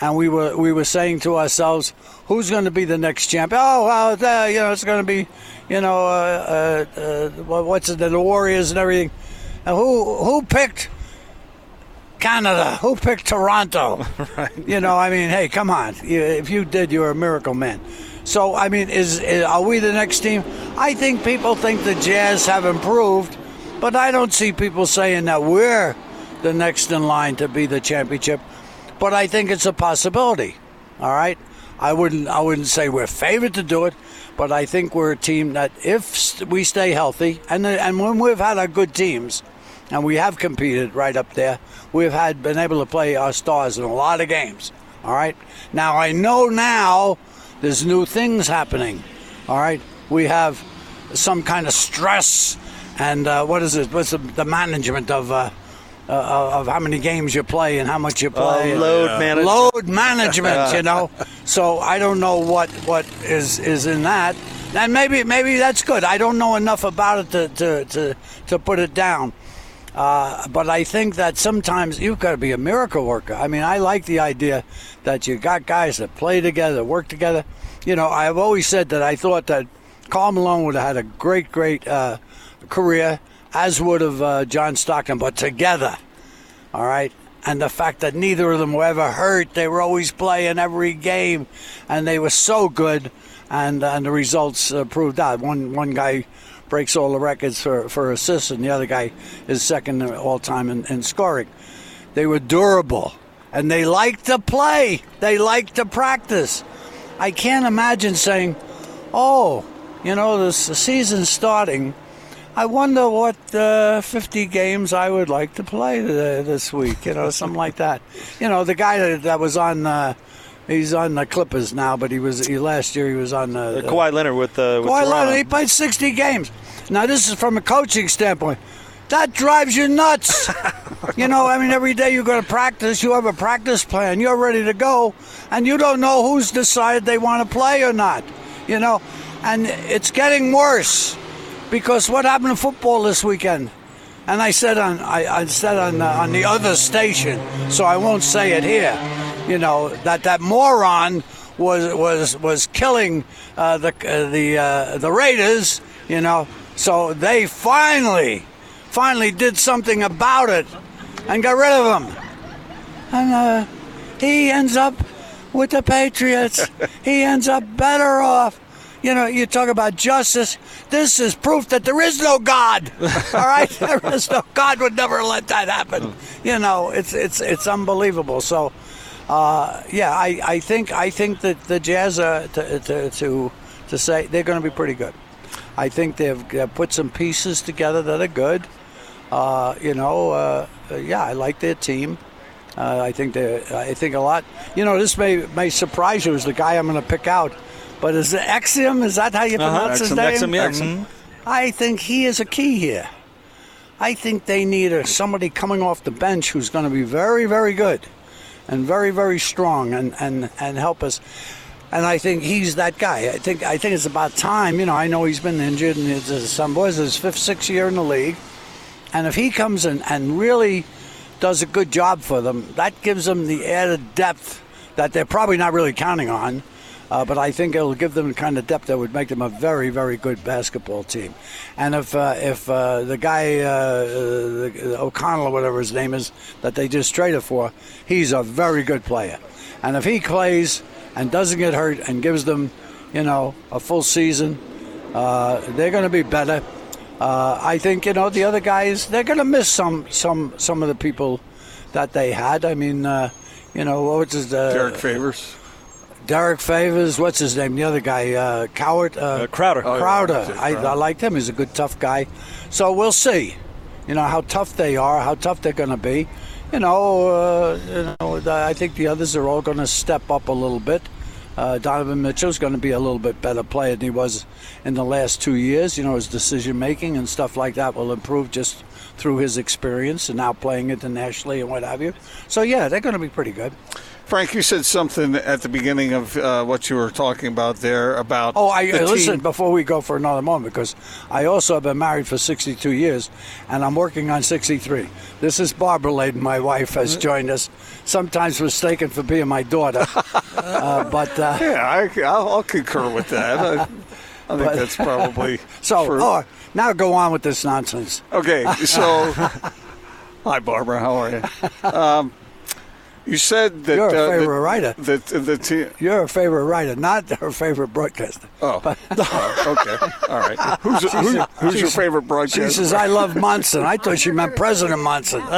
And we were we were saying to ourselves, who's going to be the next champion? Oh, well, uh, you know, it's going to be, you know, uh, uh, uh what's it, the Warriors and everything. And who who picked Canada? Who picked Toronto? right. You know, I mean, hey, come on. If you did, you're a miracle man. So, I mean, is, is, are we the next team? I think people think the Jazz have improved, but I don't see people saying that we're the next in line to be the championship. But I think it's a possibility. All right, I wouldn't I wouldn't say we're favored to do it, but I think we're a team that if we stay healthy and and when we've had our good teams, and we have competed right up there, we've had been able to play our stars in a lot of games. All right. Now I know now there's new things happening. All right, we have some kind of stress, and uh, what is it? What's the, the management of? Uh, uh, of how many games you play and how much you play. Oh, load management. Load management, you know. So I don't know what, what is, is in that. And maybe maybe that's good. I don't know enough about it to, to, to, to put it down. Uh, but I think that sometimes you've got to be a miracle worker. I mean, I like the idea that you got guys that play together, work together. You know, I've always said that I thought that Karl Malone would have had a great, great uh, career, as would have uh, John Stockton, but together. All right. And the fact that neither of them were ever hurt, they were always playing every game, and they were so good, and and the results uh, proved that. One one guy breaks all the records for, for assists, and the other guy is second all time in, in scoring. They were durable, and they liked to play. They liked to practice. I can't imagine saying, "Oh, you know, this the season's starting." I wonder what uh, 50 games I would like to play this week, you know, something like that. You know, the guy that, that was on, uh, he's on the Clippers now, but he was he, last year he was on uh, uh, Kawhi Leonard with, uh, with Kawhi Toronto. Leonard. He played 60 games. Now this is from a coaching standpoint. That drives you nuts. you know, I mean, every day you go to practice, you have a practice plan, you're ready to go, and you don't know who's decided they want to play or not. You know, and it's getting worse because what happened in football this weekend? And I said on I, I said on uh, on the other station, so I won't say it here. You know that that moron was was was killing uh, the uh, the uh, the Raiders. You know, so they finally finally did something about it and got rid of him. And uh, he ends up with the Patriots. he ends up better off. You know, you talk about justice. This is proof that there is no God. All right, there is no God would never let that happen. You know, it's it's it's unbelievable. So, uh, yeah, I, I think I think that the Jazz uh, to, to to to say they're going to be pretty good. I think they've, they've put some pieces together that are good. Uh, you know, uh, yeah, I like their team. Uh, I think they, I think a lot. You know, this may may surprise you as the guy I'm going to pick out. But is it Exum? Is that how you Uh-huh. pronounce his Exum, name? Exum, yeah. Exum. I think he is a key here. I think they need a, somebody coming off the bench who's going to be very, very good and very, very strong and, and, and help us. And I think he's that guy. I think I think it's about time. You know, I know he's been injured, and it's some boys his fifth, sixth year in the league. And if he comes in and really does a good job for them, that gives them the added depth that they're probably not really counting on. Uh, but I think it'll give them the kind of depth that would make them a very, very good basketball team. And if uh, if uh, the guy uh, uh, O'Connell or whatever his name is that they just traded for, he's a very good player. And if he plays and doesn't get hurt and gives them, you know, a full season, uh, they're going to be better. Uh, I think you know the other guys they're going to miss some some some of the people that they had. I mean, you know, what's his uh, Derrick Favors. Derrick Favors, what's his name? The other guy, uh, Coward, uh, Crowder. Oh, yeah, Crowder. that's I, Crowder. I liked him. He's a good, tough guy. So we'll see. You know how tough they are, how tough they're going to be. You know, uh, you know, I think the others are all going to step up a little bit. Uh, Donovan Mitchell's going to be a little bit better player than he was in the last two years. You know, his decision making and stuff like that will improve just through his experience and now playing internationally and what have you. So yeah, they're going to be pretty good. Frank, you said something at the beginning of uh, what you were talking about there about. Oh, I uh, listen team. before we go for another moment because I also have been married for 62 years and I'm working on 63. This is Barbara Layden, my wife, has Mm-hmm. joined us. Sometimes mistaken for being my daughter, uh, but uh, Yeah, I, I'll, I'll concur with that. I, I think But- that's probably so. true. Oh, now go on with this nonsense. Okay, so hi, Barbara. How are you? Um, you said that You're a uh, favorite writer. That the team. You're a favorite writer, not her favorite broadcaster. Oh, oh, okay, all right. Who's, who, She- who's your favorite broadcaster? She says, "I love Monson." I thought she meant President Monson.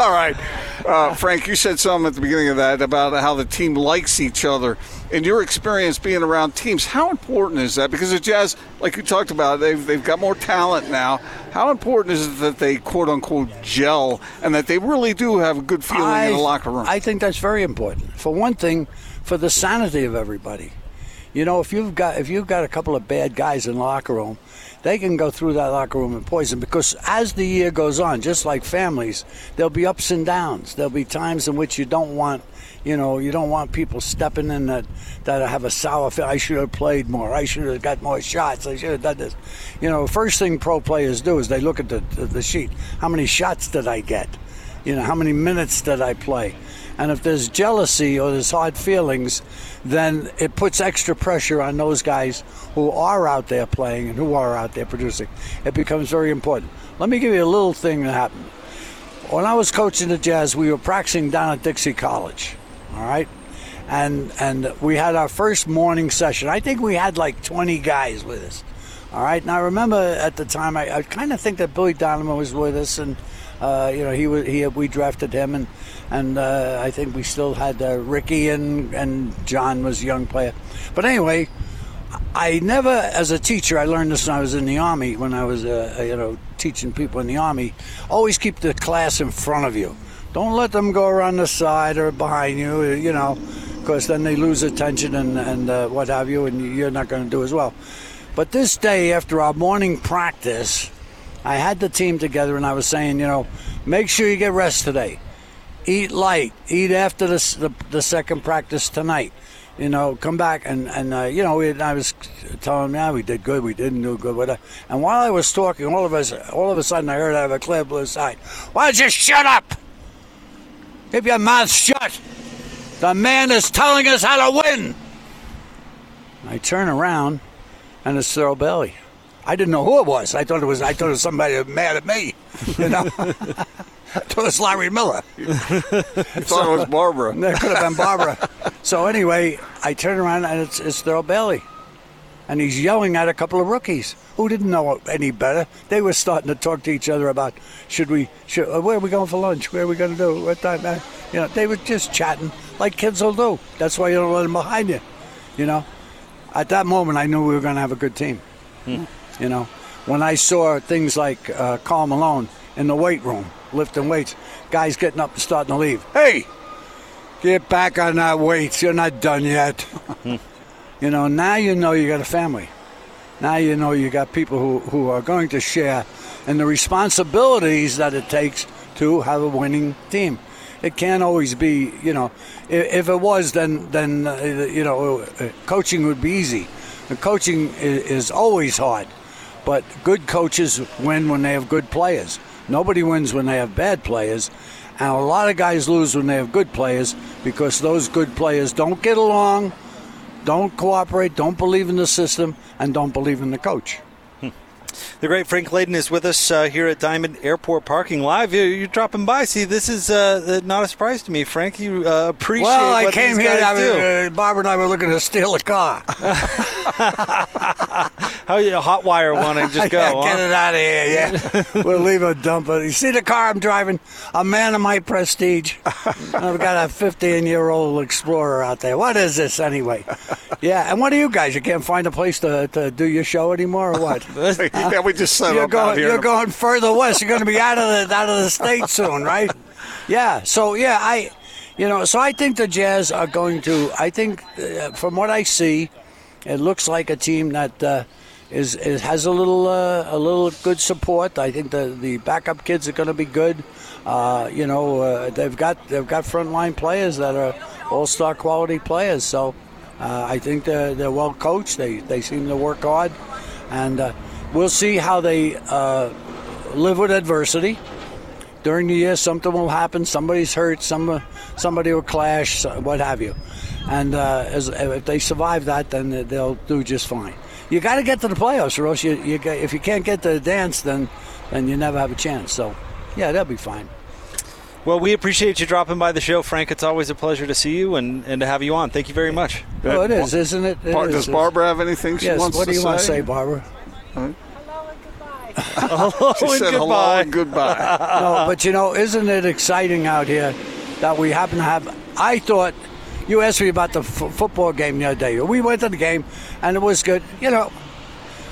All right. Uh, Frank, you said something at the beginning of that about how the team likes each other. In your experience being around teams, how important is that? Because the Jazz, like you talked about, they've, they've got more talent now. How important is it that they, quote unquote, gel and that they really do have a good feeling in the locker room? I think that's very important. For one thing, for the sanity of everybody. You know, if you've got if you've got a couple of bad guys in the locker room, they can go through that locker room and poison. Because as the year goes on, just like families, there'll be ups and downs. There'll be times in which you don't want You know, you don't want people stepping in that that have a sour feel. I should have played more. I should have got more shots. I should have done this. You know, first thing pro players do is they look at the the, the sheet. How many shots did I get? You know, how many minutes did I play? And if there's jealousy or there's hard feelings, then it puts extra pressure on those guys who are out there playing and who are out there producing. It becomes very important. Let me give you a little thing that happened. When I was coaching the Jazz, we were practicing down at Dixie College. All right. And and we had our first morning session. I think we had like 20 guys with us. All right. Now I remember at the time, I, I kind of think that Billy Donovan was with us, and uh, you know he was he we drafted him, and and uh, I think we still had uh, Ricky and and John was a young player. But anyway, I never, as a teacher, I learned this when I was in the army. When I was, uh, you know, teaching people in the army, always keep the class in front of you. Don't let them go around the side or behind you. You know, because then they lose attention and and uh, what have you, and you're not going to do as well. But this day, after our morning practice, I had the team together, and I was saying, you know, make sure you get rest today. Eat light. Eat after the the, the second practice tonight you know, come back and and uh, you know, we, I was telling them, yeah, we did good, we didn't do good, whatever. And while I was talking, all of us, all of a sudden, I heard out of a clear blue side, "Why don't you shut up? Keep your mouth shut. The man is telling us how to win." I turn around, and it's Thurl Bailey. I didn't know who it was. I thought it was. I thought it was somebody mad at me. You know. I thought it was Larry Miller. thought it was Barbara. That could have been Barbara. so anyway, I turn around and it's, it's Thurl Bailey. And he's yelling at a couple of rookies who didn't know any better. They were starting to talk to each other about should we, should, uh, where are we going for lunch? Where are we going to do? What time? Uh, you know, they were just chatting like kids will do. That's why you don't let them behind you. You know, at that moment, I knew we were going to have a good team. Hmm. You know, when I saw things like uh, Karl Malone in the weight room lifting weights, guys getting up and starting to leave. Hey, get back on that weights. You're not done yet. you know, now you know you got a family. Now you know you got people who, who are going to share and the responsibilities that it takes to have a winning team. It can't always be, you know, if, if it was, then then uh, you know, uh, coaching would be easy. The coaching is, is always hard, but good coaches win when they have good players. Nobody wins when they have bad players. And a lot of guys lose when they have good players because those good players don't get along, don't cooperate, don't believe in the system, and don't believe in the coach. The great Frank Layden is with us uh, here at Diamond Airport Parking Live. You're, you're dropping by. See, this is uh, not a surprise to me, Frank. You uh, appreciate well, I came here. I was, uh, Barbara and I were looking to steal a car. How you hot wire want to just go? yeah, huh? Get it out of here. Yeah, we'll leave a dump. You see the car I'm driving? A man of my prestige. I've got a 15 year old Explorer out there. What is this anyway? Yeah, and what are you guys? You can't find a place to, to do your show anymore, or what? yeah, we just set you're up going. You're going further west. You're going to be out of the out of the state soon, right? Yeah. So yeah, I, you know, so I think the Jazz are going to. I think, uh, from what I see, it looks like a team that. Uh, is, is, has a little uh, a little good support. I think the the backup kids are going to be good. Uh, you know, uh, they've got they've got frontline players that are all star quality players. So uh, I think they're, they're well coached. They they seem to work hard, and uh, we'll see how they uh, live with adversity. During the year, something will happen. Somebody's hurt. Some somebody will clash. What have you? And as, if they survive that, then they'll do just fine you got to get to the playoffs, or else you, you get, if you can't get to the dance, then then you never have a chance. So, yeah, that'll be fine. Well, we appreciate you dropping by the show, Frank. It's always a pleasure to see you and, and to have you on. Thank you very much. Well, it is, isn't it? it Bar- is. does Barbara have anything she wants to say? yes, what do you say? want to say, Barbara? Huh? hello and said goodbye. hello and goodbye. no, but you know, isn't it exciting out here that we happen to have? I thought you asked me about the f- football game the other day. We went to the game, and it was good. You know,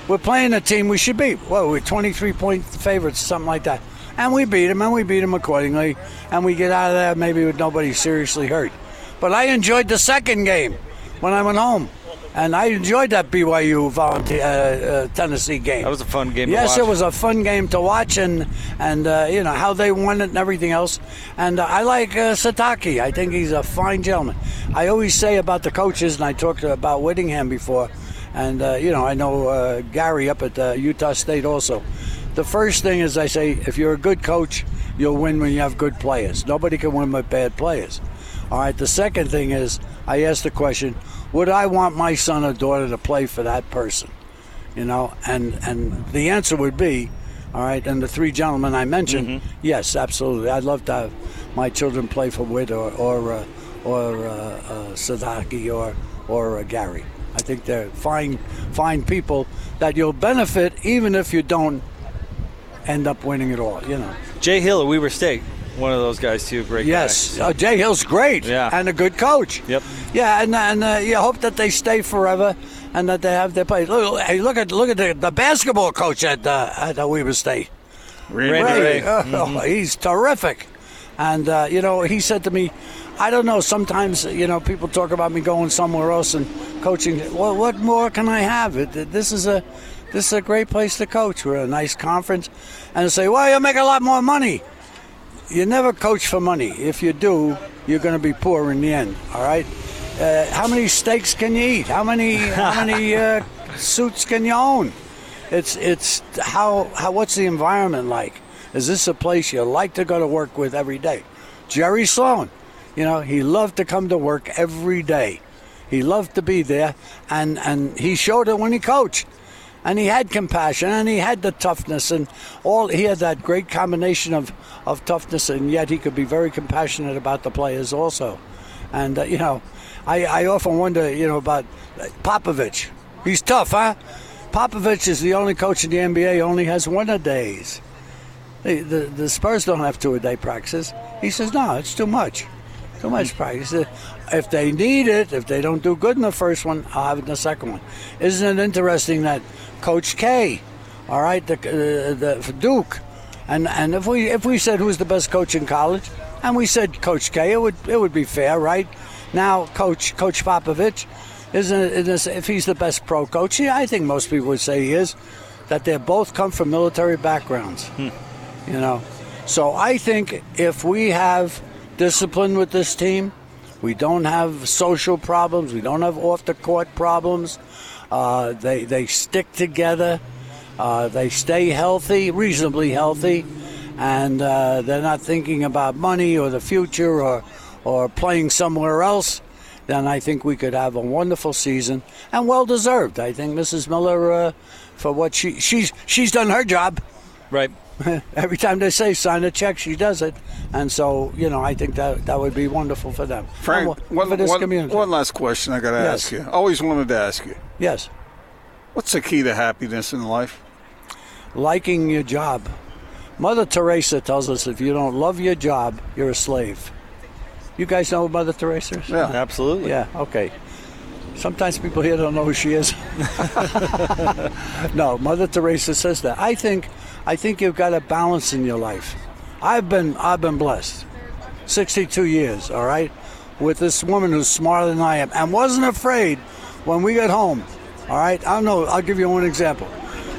we're playing a team we should beat. Well, we're 23 point favorites, something like that. And we beat them, and we beat them accordingly. And we get out of there maybe with nobody seriously hurt. But I enjoyed the second game when I went home. And I enjoyed that BYU volunteer uh, uh, Tennessee game. That was a fun game. Yes, it was a fun game to watch, and and uh, you know how they won it and everything else. And uh, I like uh, Sitake. I think he's a fine gentleman. I always say about the coaches, and I talked about Whittingham before, and uh, you know I know uh, Gary up at uh, Utah State also. The first thing is I say if you're a good coach, you'll win when you have good players. Nobody can win with bad players. All right. The second thing is I asked the question: Would I want my son or daughter to play for that person? You know, and and the answer would be, all right. And the three gentlemen I mentioned, yes, absolutely. I'd love to have my children play for Witt or or uh, or uh, uh, Sitake or or uh, Gary. I think they're fine fine people that you'll benefit even if you don't end up winning it all. You know. Jay Hill at Weber State, one of those guys too. Great. Yes, guy. uh, Jay Hill's great. Yeah. and a good coach. Yep. Yeah, and and uh, you hope that they stay forever and that they have their place. Look, hey, look at look at the, the basketball coach at uh, at uh, Weber State. Randy Rahe. Oh, Mhm. he's terrific. And uh, you know, he said to me, "I don't know. Sometimes you know, people talk about me going somewhere else and coaching. Well, what more can I have? It, this is a this is a great place to coach. We're a nice conference, and say, well, you'll make a lot more money. You never coach for money. If you do, you're going to be poor in the end. All right. Uh, how many steaks can you eat? How many how many uh, suits can you own? It's it's how how what's the environment like? Is this a place you like to go to work with every day? Jerry Sloan, you know, he loved to come to work every day. He loved to be there, and and he showed it when he coached. And he had compassion, and he had the toughness, and all. He had that great combination of of toughness, and yet he could be very compassionate about the players also. And uh, you know, I, I often wonder, you know, about Popovich. He's tough, huh? Popovich is the only coach in the NBA only has one a days. The, the, the Spurs don't have two a day practices. He says, no, it's too much. Too much practice. If they need it, if they don't do good in the first one, I'll have it in the second one. Isn't it interesting that Coach K, all right, the, uh, the Duke, and and if we if we said who's the best coach in college, and we said Coach K, it would it would be fair, right? Now, Coach Coach Popovich, isn't it, is, if he's the best pro coach? Yeah, I think most people would say he is. That they both come from military backgrounds, you know. So I think if we have discipline with this team, we don't have social problems, we don't have off the court problems. Uh, they they stick together. Uh, they stay healthy, reasonably healthy, and uh, they're not thinking about money or the future or or playing somewhere else. Then I think we could have a wonderful season and well deserved. I think Mrs. Miller, uh, for what she she's she's done her job. Right. Every time they say sign a check, she does it, and so you know I think that that would be wonderful for them. Frank, And one, for this one- community. one last question I got to Yes. ask you. Always wanted to ask you. Yes. What's the key to happiness in life? liking your job. Mother Teresa tells us if you don't love your job, you're a slave. You guys know Mother Teresa is? Yeah, absolutely. Yeah, okay. Sometimes people here don't know who she is. no, Mother Teresa says that. I think I think you've got a balance in your life. I've been I've been blessed. 62 years, all right? With this woman who's smarter than I am and wasn't afraid when we got home. All right? I don't know, I'll give you one example.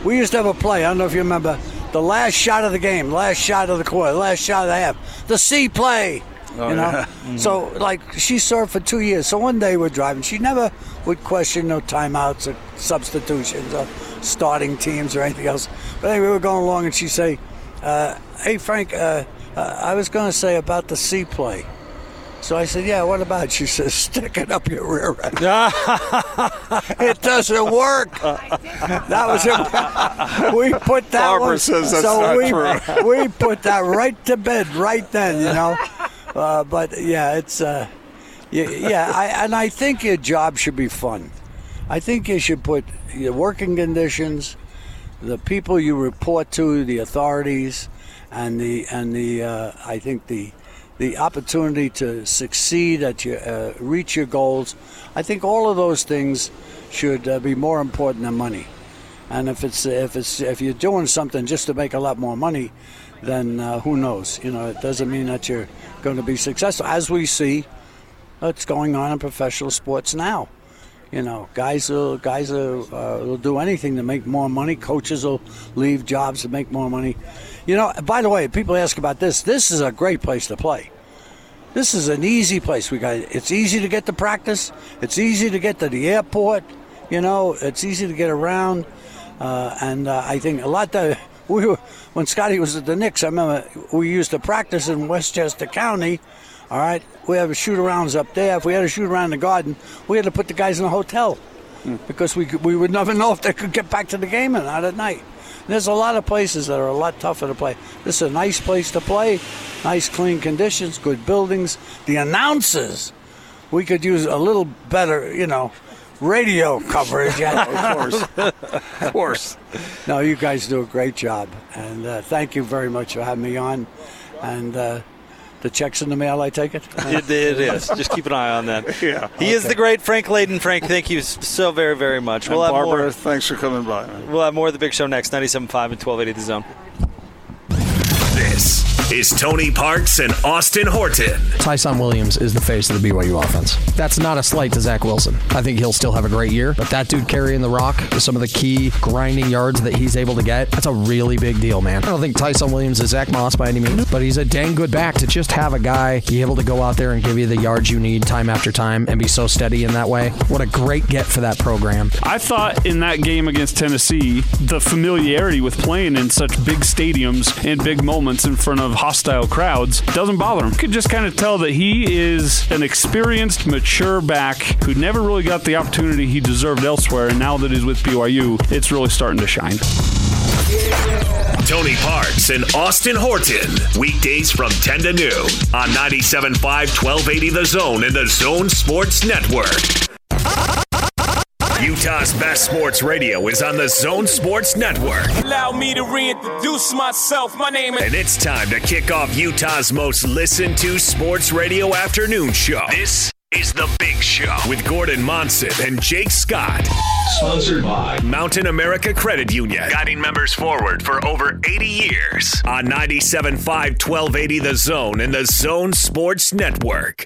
We used to have a play, I don't know if you remember, the last shot of the game, last shot of the quarter, last shot of the half. The C play. Oh, you know? yeah. Mhm. So like she served for two years. So one day we're driving. She never would question no timeouts or substitutions or starting teams or anything else. But anyway, we were going along and she'd say, uh, "Hey Frank, uh, uh, I was going to say about the C play." So I said, "Yeah, what about?" it?" She says, "Stick it up your rear end." it doesn't work. That was it. We put that Barbara one. says that's so not we, true. we put that right to bed right then, you know. Uh, but yeah, it's uh, yeah, yeah I, and I think your job should be fun. I think you should put your working conditions, the people you report to, the authorities, and the and the uh, I think the the opportunity to succeed at your uh, reach your goals. I think all of those things should uh, be more important than money. And if it's if it's if you're doing something just to make a lot more money, then uh, who knows? You know, it doesn't mean that you're going to be successful. As we see, what's going on in professional sports now. You know, guys will guys will, uh, will do anything to make more money. Coaches will leave jobs to make more money. You know, by the way, people ask about this. This is a great place to play. This is an easy place. We got it's easy to get to practice. It's easy to get to the airport. You know, it's easy to get around. Uh, and uh, I think a lot that we were when Scotty was at the Knicks. I remember we used to practice in Westchester County. All right, we have shoot arounds up there. If we had a shoot around in the garden, we had to put the guys in a hotel hmm. because we could, we would never know if they could get back to the game or not at night. There's a lot of places that are a lot tougher to play. This is a nice place to play, nice clean conditions, good buildings. The announcers, we could use a little better, you know, radio coverage. of course, of course. No, you guys do a great job, and uh, thank you very much for having me on. And uh, the checks in the mail, I take it. it, it is. Just keep an eye on that. Yeah. He is the great Frank Layden. Frank, thank you so very, very much. And We'll have Barbara, more. thanks for coming by. We'll have more of the big show next. 97.5 and 1280 The Zone. This is Tony Parks and Austin Horton. Ty'Son Williams is the face of the BYU offense. That's not a slight to Zach Wilson. I think he'll still have a great year, but that dude carrying the rock, with some of the key grinding yards that he's able to get, that's a really big deal, man. I don't think Ty'Son Williams is Zach Moss by any means, but he's a dang good back to just have a guy be able to go out there and give you the yards you need time after time and be so steady in that way. What a great get for that program. I thought in that game against Tennessee, the familiarity with playing in such big stadiums and big moments in front of hostile crowds doesn't bother him. You could just kind of tell that he is an experienced, mature back who never really got the opportunity he deserved elsewhere, and now that he's with BYU, it's really starting to shine. Tony Parks and Austin Horton. Weekdays from 10 to noon on 97.5, 1280 The Zone and The Zone Sports Network. Utah's best sports radio is on the Zone Sports Network. Allow me to reintroduce myself. My name is. And it's time to kick off Utah's most listened to sports radio afternoon show. This is The Big Show with Gordon Monson and Jake Scott. Sponsored by Mountain America Credit Union, guiding members forward for over 80 years on 97.5 1280 The Zone and the Zone Sports Network.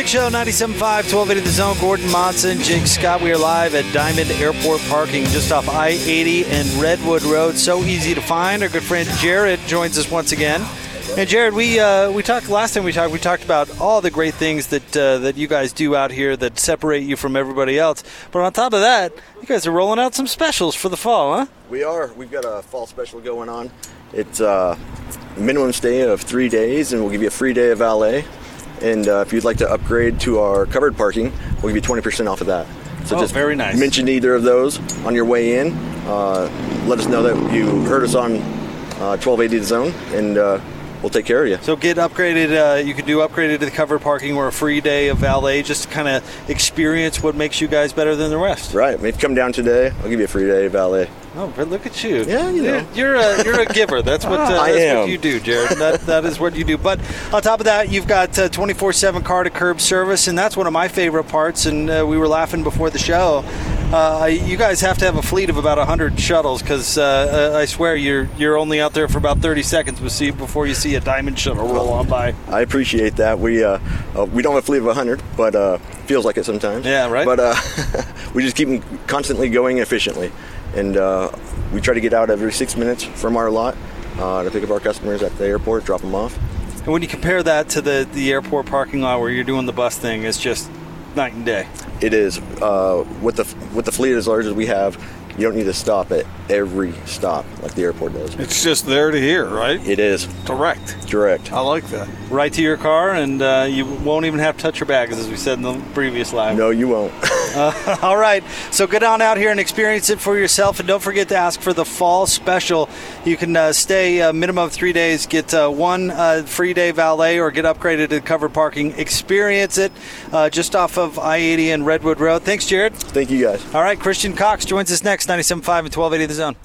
Big Show 97.5, 1280 The Zone. Gordon Monson, Jake Scott. We are live at Diamond Airport Parking just off I 80 and Redwood Road. So easy to find. Our good friend Jared joins us once again. And Jared, we uh, we talked last time we talked we talked about all the great things that uh, that you guys do out here that separate you from everybody else. But on top of that, you guys are rolling out some specials for the fall, huh? We are. We've got a fall special going on. It's a minimum stay of three days, and we'll give you a free day of valet. And uh, if you'd like to upgrade to our covered parking, we'll give you 20% off of that. So Oh, just very nice. mention either of those on your way in. Uh, let us know that you heard us on uh, 1280 The Zone, and uh, we'll take care of you. So get upgraded. Uh, you can do upgraded to the covered parking or a free day of valet, just to kind of experience what makes you guys better than the rest. Right. If you come down today, I'll give you a free day of valet. Oh, but look at you! Yeah, you know. You're, a you're a giver. That's what uh, I that's am. what you do, Jared. That that is what you do. But on top of that, you've got uh, 24/7 car to curb service, and that's one of my favorite parts. And uh, we were laughing before the show. Uh, you guys have to have a fleet of about 100 shuttles because uh, I swear you're you're only out there for about 30 seconds before before you see a diamond shuttle roll on by. I appreciate that. We uh, uh, we don't have a fleet of 100, but uh, feels like it sometimes. Yeah, right. But uh, we just keep them constantly going efficiently, and uh, we try to get out every six minutes from our lot uh, to pick up our customers at the airport, drop them off. And when you compare that to the the airport parking lot where you're doing the bus thing, it's just night and day. It is uh, with the with the fleet as large as we have. You don't need to stop at every stop like the airport does. It's just there to hear, right? It is direct. Direct. I like that. Right to your car, and uh, you won't even have to touch your bags, as we said in the previous live. No, you won't. Uh, all right, so get on out here and experience it for yourself, and don't forget to ask for the fall special. You can uh, stay a minimum of three days, get uh, one uh, free day valet, or get upgraded to covered parking. Experience it uh, just off of I-80 and Redwood Road. Thanks, Jared. Thank you, guys. All right, Christian Cox joins us next, 97.5 and 1280 The Zone.